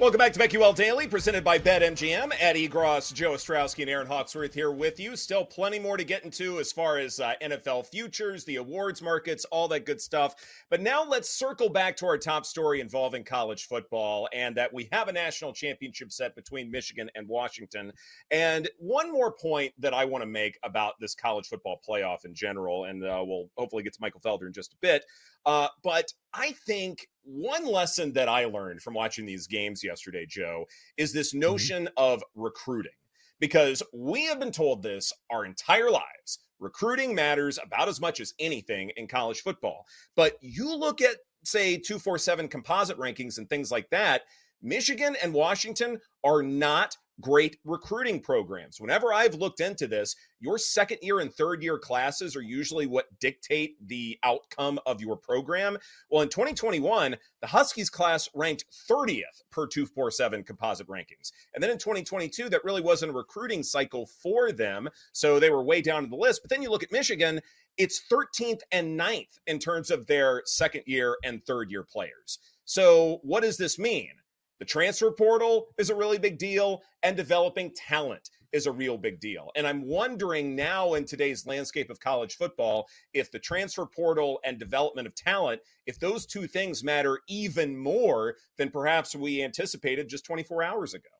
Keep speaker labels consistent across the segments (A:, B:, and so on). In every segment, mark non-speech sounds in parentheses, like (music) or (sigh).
A: Welcome back to BetQL Daily, presented by BetMGM. Ed Egros, Joe Ostrowski, and Erin Hawksworth here with you. Still plenty more to get into as far as uh, NFL futures, the awards markets, all that good stuff. But now let's circle back to our top story involving college football and that we have a national championship set between Michigan and Washington. And one more point that I want to make about this college football playoff in general, and uh, we'll hopefully get to Michael Felder in just a bit. Uh, but I think one lesson that I learned from watching these games yesterday, Joe, is this
B: Mm-hmm.
A: notion of recruiting. Because we have been told this our entire lives. Recruiting matters about as much as anything in college football. But you look at, say, 247 composite rankings and things like that, Michigan and Washington are not great recruiting programs. Whenever I've looked into this, your second year and third year classes are usually what dictate the outcome of your program. Well, in 2021, the Huskies class ranked 30th per 247 composite rankings. And then in 2022, that really wasn't a recruiting cycle for them. So they were way down in the list. But then you look at Michigan, it's 13th and 9th in terms of their second year and third year players. So what does this mean? The transfer portal is a really big deal, and developing talent is a real big deal. And I'm wondering now in today's landscape of college football if the transfer portal and development of talent, if those two things matter even more than perhaps we anticipated just 24 hours ago.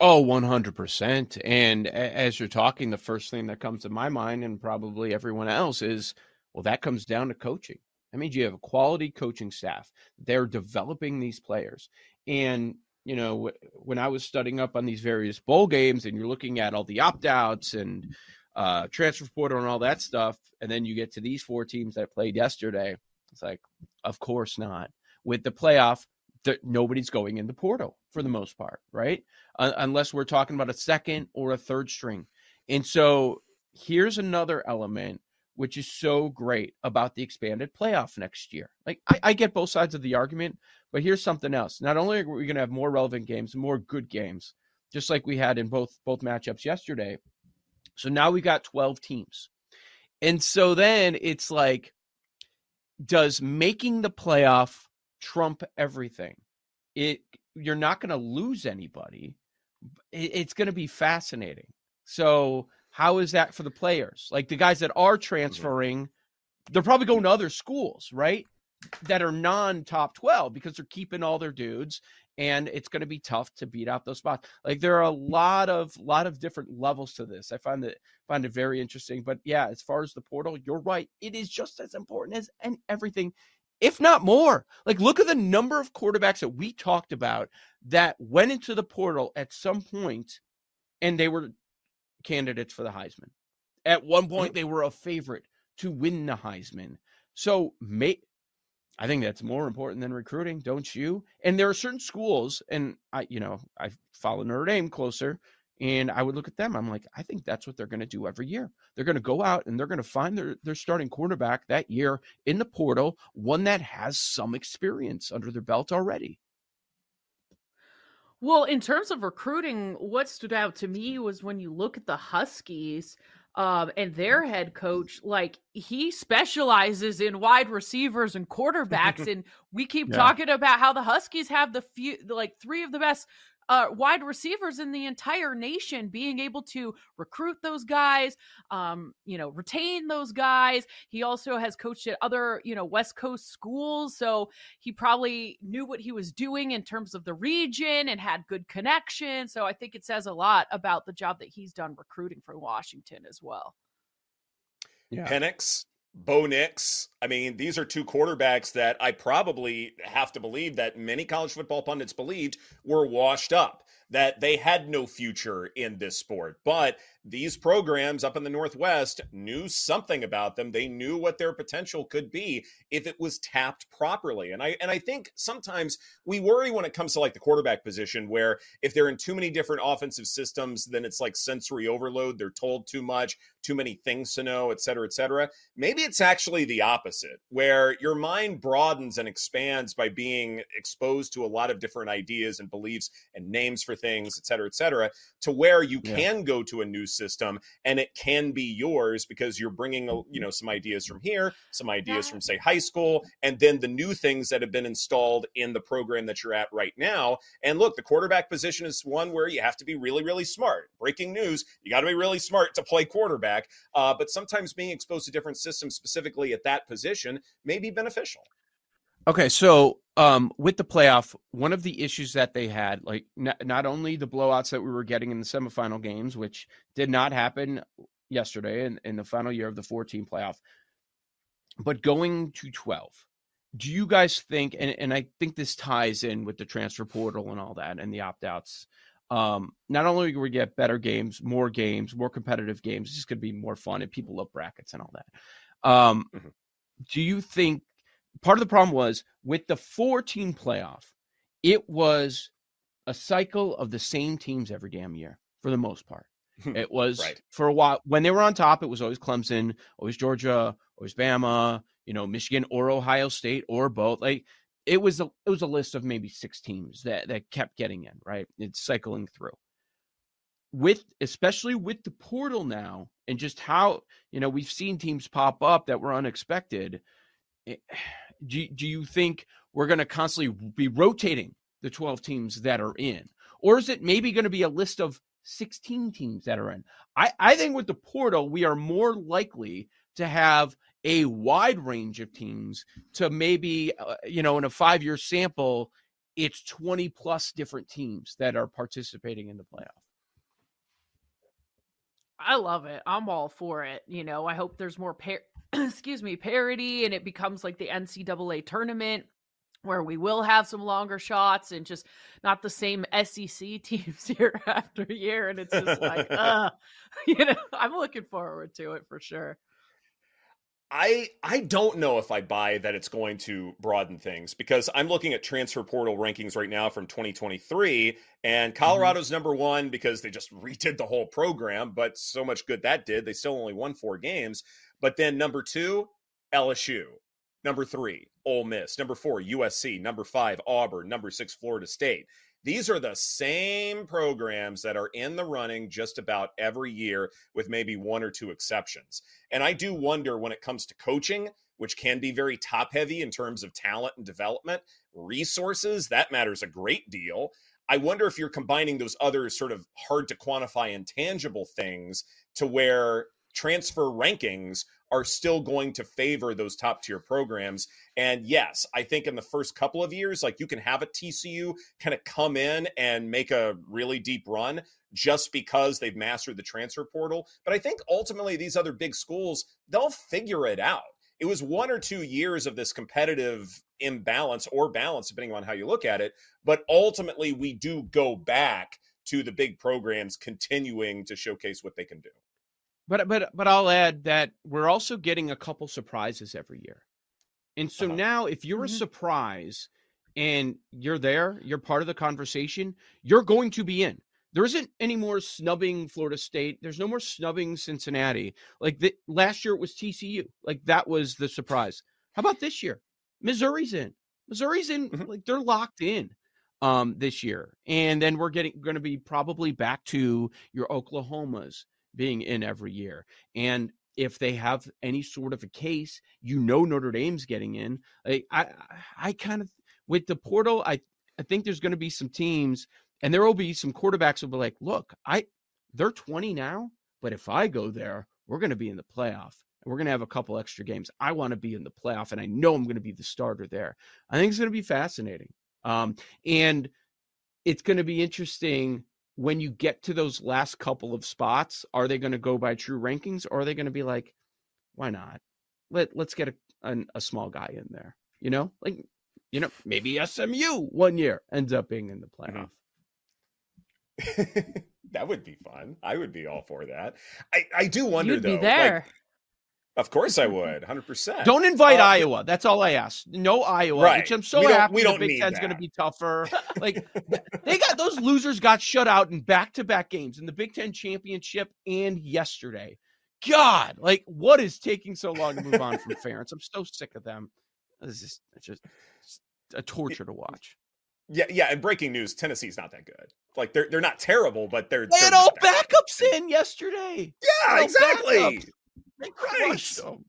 C: Oh, 100%. And as you're talking, the first thing that comes to my mind, and probably everyone else, is well, that comes down to coaching. That means you have a quality coaching staff. They're developing these players. And, you know, wh- when I was studying up on these various bowl games and you're looking at all the opt outs and uh, transfer portal and all that stuff, and then you get to these four teams that played yesterday, it's like, of course not. With the playoff, th- nobody's going in the portal for the most part, right? Un- unless we're talking about a second or a third string. And so here's another element which is so great about the expanded playoff next year. Like I, I get both sides of the argument, but here's something else. Not only are we going to have more relevant games, more good games, just like we had in both both matchups yesterday. So now we've got 12 teams. And so then it's like does making the playoff trump everything? It you're not going to lose anybody. It, it's going to be fascinating. So how is that for the players? Like the guys that are mm-hmm. transferring, they're probably going to other schools, right? That are non top 12 because they're keeping all their dudes and it's going to be tough to beat out those spots. Like there are a lot of lot of different levels to this. I find it find it very interesting. But yeah, as far as the portal, you're right. It is just as important as and everything if not more. Like, look at the number of quarterbacks that we talked about that went into the portal at some point and they were candidates for the Heisman. At one point, they were a favorite to win the Heisman. So, may, I think that's more important than recruiting, don't you? And there are certain schools, and I, you know, I follow Notre Dame closer, and I would look at them. I'm like, I think that's what they're going to do every year. They're going to go out and they're going to find their, their starting quarterback that year in the portal, one that has some experience under their belt already.
D: Well, in terms of recruiting, what stood out to me was when you look at the Huskies um, and their head coach, like he specializes in wide receivers and quarterbacks. (laughs) and we keep yeah. talking about how the Huskies have the few, like three of the best uh, wide receivers in the entire nation being able to recruit those guys, um, you know, retain those guys. He also has coached at other, you know, West Coast schools. So he probably knew what he was doing in terms of the region and had good connections. So I think it says a lot about the job that he's done recruiting for Washington as well.
A: Yeah. Penix, Bo Nix. I mean, these are two quarterbacks that I probably have to believe that many college football pundits believed were washed up that they had no future in this sport. But these programs up in the Northwest knew something about them. They knew what their potential could be if it was tapped properly. And I and I think sometimes we worry when it comes to like the quarterback position where if they're in too many different offensive systems, then it's like sensory overload. They're told too much, too many things to know, et cetera, et cetera. Maybe it's actually the opposite, where your mind broadens and expands by being exposed to a lot of different ideas and beliefs and names for things, et cetera, et cetera, to where you yeah. can go to a new system and it can be yours because you're bringing, you know, some ideas from here, some ideas from say high school, and then the new things that have been installed in the program that you're at right now. And look, the quarterback position is one where you have to be really, really smart. Breaking news: you got to be really smart to play quarterback. Uh, but sometimes being exposed to different systems, specifically at that position, may be beneficial.
C: Okay, so um, with the playoff, one of the issues that they had, like not, not only the blowouts that we were getting in the semifinal games, which did not happen yesterday in, in the final year of the 14 playoff, but going to 12. Do you guys think, and, and I think this ties in with the transfer portal and all that and the opt outs, um, not only will we get better games, more games, more competitive games, it's just going to be more fun and people love brackets and all that. Um, mm-hmm. Do you think part of the problem was with the four team playoff, it was a cycle of the same teams every damn year for the most part. (laughs) It was right. for a while when they were on top, it was always Clemson, always Georgia, always Bama, you know, Michigan or Ohio State or both. Like it was a it was a list of maybe six teams that that kept getting in, right? It's cycling through. With especially with the portal now and just how, you know, we've seen teams pop up that were unexpected. It, do, do you think we're going to constantly be rotating the 12 teams that are in? Or is it maybe going to be a list of 16 teams that are in? I, I think with the portal, we are more likely to have a wide range of teams to maybe, uh, you know, in a five year sample, it's 20 plus different teams that are participating in the playoff.
D: I love it. I'm all for it. You know, I hope there's more par- (clears throat) excuse me, parody and it becomes like the NCAA tournament where we will have some longer shots and just not the same SEC (laughs) teams year (laughs) after year. And it's just like, (laughs) uh, you know, I'm looking forward to it for sure.
A: I I don't know if I buy that it's going to broaden things because I'm looking at transfer portal rankings right now from 2023 and mm-hmm. Colorado's mm-hmm. number 1 because they just redid the whole program but so much good that did they still only won 4 games but then number 2 LSU number 3 Ole Miss. Number 4 USC number 5 Auburn. Number 6 Florida State. These are the same programs that are in the running just about every year, with maybe one or two exceptions. And I do wonder when it comes to coaching, which can be very top heavy in terms of talent and development, resources, that matters a great deal. I wonder if you're combining those other sort of hard to quantify intangible things to where transfer rankings are still going to favor those top tier programs. And yes, I think in the first couple of years, like you can have a TCU kind of come in and make a really deep run just because they've mastered the transfer portal. But I think ultimately these other big schools, they'll figure it out. it was one or two years of this competitive imbalance or balance, depending on how you look at it. But ultimately, we do go back to the big programs continuing to showcase what they can do.
C: But but but I'll add that we're also getting a couple surprises every year. And so
A: Uh-huh.
C: now if you're
D: Mhm.
C: a surprise and you're there, you're part of the conversation, you're going to be in. There isn't any more snubbing Florida State. There's no more snubbing Cincinnati. Like the, last year it was TCU. Like that was the surprise. How about this year? Missouri's in. Missouri's in.
A: Mhm.
C: Like they're locked in um this year. And then we're getting going to be probably back to your Oklahomas being in every year. And if they have any sort of a case, you know Notre Dame's getting in. Like I I kind of with the portal, I I think there's going to be some teams and there will be some quarterbacks who'll be like, "Look, I they're 20 now, but if I go there, we're going to be in the playoff. And we're going to have a couple extra games. I want to be in the playoff and I know I'm going to be the starter there." I think it's going to be fascinating. Um and it's going to be interesting when you get to those last couple of spots, are they going to go by true rankings or are they going to be like, why not? Let let's get a, a a small guy in there. You know, like you know, maybe SMU one year ends up being in the mm-hmm. playoff. (laughs)
A: that would be fun. I would be all for that. I, I do wonder
D: You'd
A: though.
D: be
A: like,
D: there.
A: Of course I would, hundred percent.
C: Don't invite
A: Uh,
C: Iowa. That's all I ask. No Iowa,
A: Right.
C: which I'm so
A: We
C: happy
A: we
C: the
A: don't
C: Big Ten's going to be tougher. (laughs) Like they got those losers got shut out in back-to-back games in the Big Ten championship and yesterday. God, like what is taking so long to move on from (laughs) Ferentz? I'm so sick of them. This is it's just it's a torture to watch.
A: Yeah, yeah. And breaking news: Tennessee's not that good. Like they're they're not terrible, but they're
C: They
A: they're
C: had all
A: not good.
C: backups in yesterday.
A: Yeah, exactly.
C: backups. They (laughs) crushed them.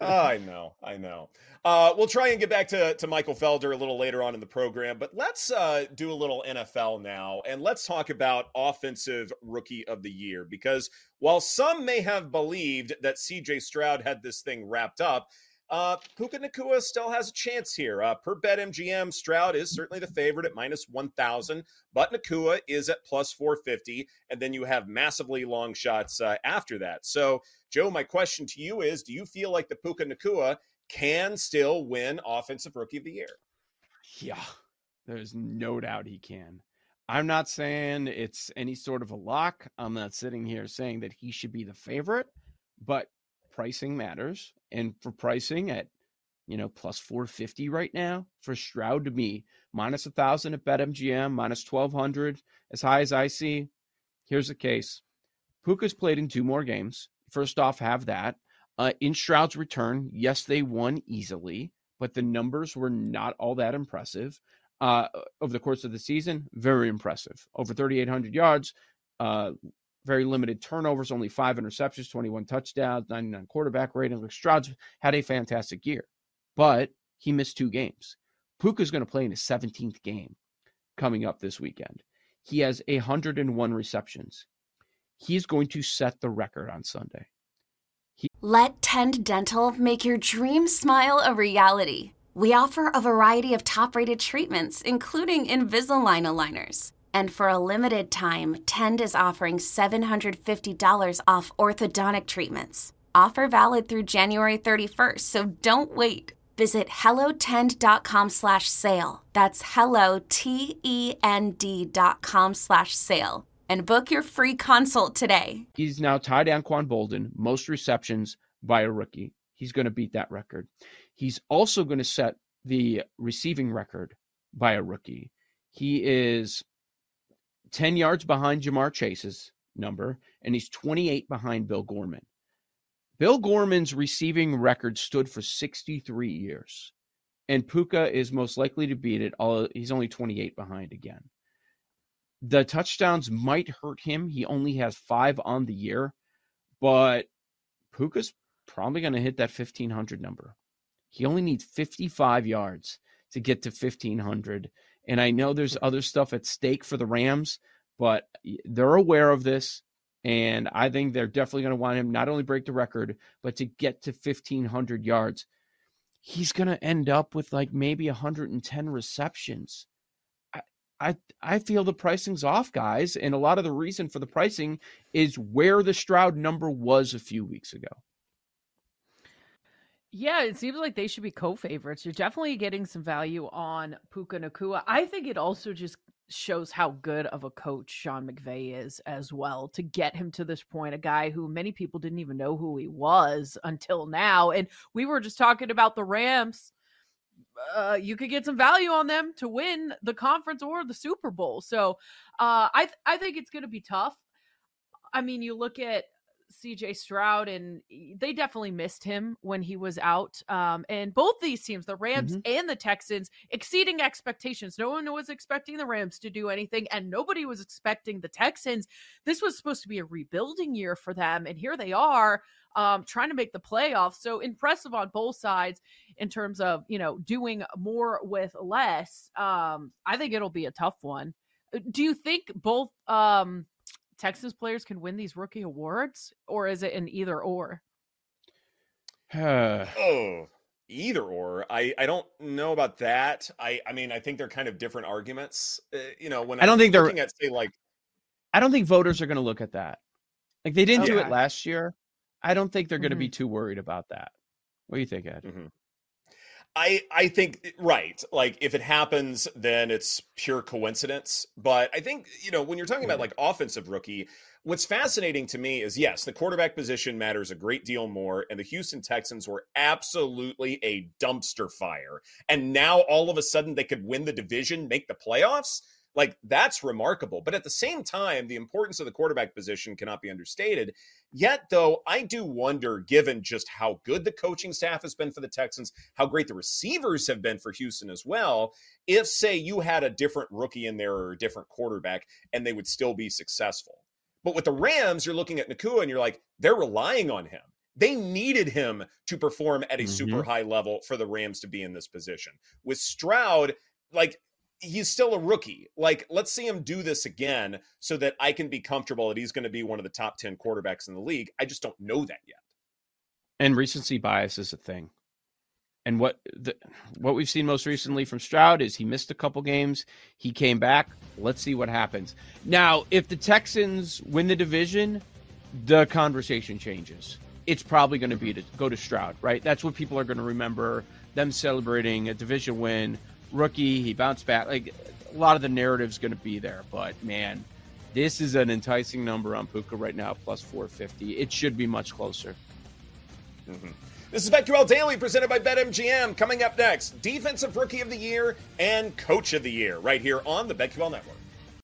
A: Oh, I know, I know. Uh, we'll try and get back to, to Michael Felder a little later on in the program, but let's uh, do a little NFL now and let's talk about Offensive Rookie of the Year. Because while some may have believed that CJ Stroud had this thing wrapped up, uh, Puka Nacua still has a chance here. Uh, per BetMGM, Stroud is certainly the favorite at minus 1,000, but Nacua is at plus 450. And then you have massively long shots uh, after that. So, Joe, my question to you is Do you feel like the Puka Nacua can still win Offensive Rookie of the Year?
C: Yeah, there's no doubt he can. I'm not saying it's any sort of a lock. I'm not sitting here saying that he should be the favorite, but pricing matters. And for pricing at, you know, plus 450 right now for Stroud to me minus a thousand at BetMGM, minus 1200, as high as I see. Here's the case Puka's played in two more games. First off, have that. Uh, in Stroud's return, yes, they won easily, but the numbers were not all that impressive. Uh, over the course of the season, very impressive. Over 3,800 yards, uh, very limited turnovers, only five interceptions, 21 touchdowns, 99 quarterback rating. Stroud's had a fantastic year, but he missed two games. Puka's going to play in his 17th game coming up this weekend. He has 101 receptions. He's going to set the record on Sunday.
E: Let Tend Dental make your dream smile a reality. We offer a variety of top rated treatments, including Invisalign aligners. And for a limited time, Tend is offering $750 off orthodontic treatments. Offer valid through January 31st, so don't wait. Visit hellotend.com slash sale. That's hello, T-E-N-D dot com slash sale. And book your free consult today.
C: He's now tied Anquan Boldin, most receptions by a rookie. He's going to beat that record. He's also going to set the receiving record by a rookie. He is 10 yards behind Ja'Marr Chase's number, and he's 28 behind Bill Groman. Bill Groman's receiving record stood for 63 years, and Puka is most likely to beat it. All he's only 28 behind again. The touchdowns might hurt him. He only has five on the year, but Puka's probably going to hit that 1500 number. He only needs 55 yards to get to 1500. And I know there's other stuff at stake for the Rams, but they're aware of this. And I think they're definitely going to want him not only break the record, but to get to 1500 yards. He's going to end up with like maybe 110 receptions. I, I I feel the pricing's off, guys, and a lot of the reason for the pricing is where the Stroud number was a few weeks ago.
D: Yeah, it seems like they should be co-favorites. You're definitely getting some value on Puka Nacua. I think it also just shows how good of a coach Sean McVay is as well to get him to this point. A guy who many people didn't even know who he was until now. And we were just talking about the Rams. Uh, you could get some value on them to win the conference or the Super Bowl. So uh, I th- I think it's going to be tough. I mean, you look at CJ Stroud, and they definitely missed him when he was out. Um, and both these teams, the Rams mm-hmm. and the Texans, exceeding expectations. No one was expecting the Rams to do anything, and nobody was expecting the Texans. This was supposed to be a rebuilding year for them, and here they are. Um, trying to make the playoffs. So impressive on both sides in terms of, you know, doing more with less. Um, I think it'll be a tough one. Uh, do you think both um Texas players can win these rookie awards, or is it an either or? (sighs)
A: oh, either or. I I don't know about that. I I mean I think they're kind of different arguments. Uh, you know, when
C: I don't
A: I'm
C: think they're
A: looking at say like,
C: I don't think voters are going to look at that. Like they didn't okay. do it last year. I don't think they're going to mm-hmm. be too worried about that. What do you think, Ed?
A: Mm-hmm. I I think right. Like if it happens, then it's pure coincidence. But I think you know when you're talking about mm-hmm. like offensive rookie, what's fascinating to me is yes, the quarterback position matters a great deal more, and the Houston Texans were absolutely a dumpster fire. And now all of a sudden they could win the division, make the playoffs. Like that's remarkable. But at the same time, the importance of the quarterback position cannot be understated. Yet, though, I do wonder, given just how good the coaching staff has been for the Texans, how great the receivers have been for Houston as well, if, say, you had a different rookie in there or a different quarterback and they would still be successful. But with the Rams, you're looking at Nacua and you're like, they're relying on him. They needed him to perform at a mm-hmm. super high level for the Rams to be in this position. With Stroud, like he's still a rookie. Like, let's see him do this again so that I can be comfortable that he's going to be one of the top 10 quarterbacks in the league. I just don't know that yet.
C: And recency bias is a thing. And what the, what we've seen most recently from Stroud is he missed a couple games. He came back. Let's see what happens. Now, if the Texans win the division, the conversation changes. It's probably going to be to go to Stroud, right? That's what people are going to remember them celebrating a division win rookie. He bounced back. Like a lot of the narrative's going to be there, but man, this is an enticing number on Puka right now, plus 450. It should be much closer.
A: Mm-hmm. This is BetQL Daily presented by BetMGM. Coming up next, Defensive Rookie of the Year and Coach of the Year right here on the BetQL Network.